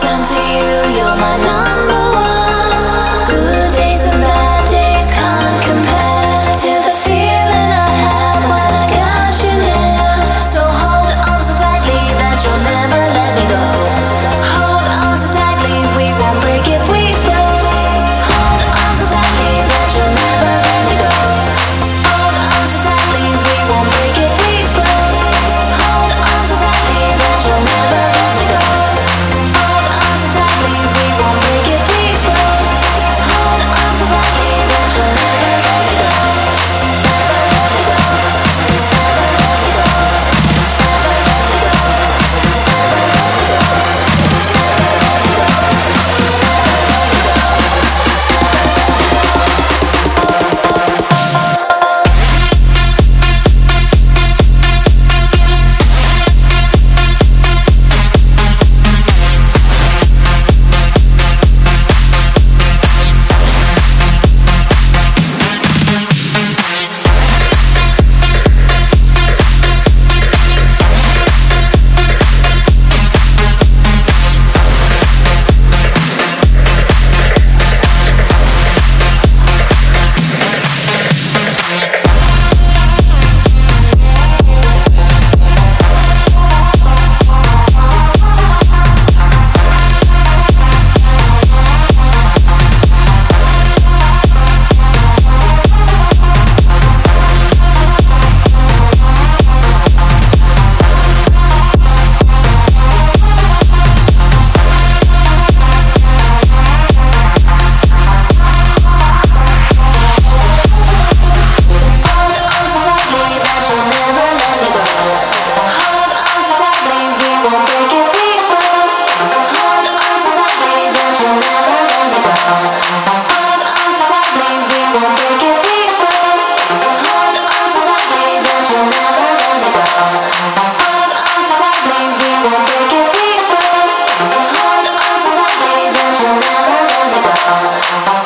turn to you, you're my number Thank you.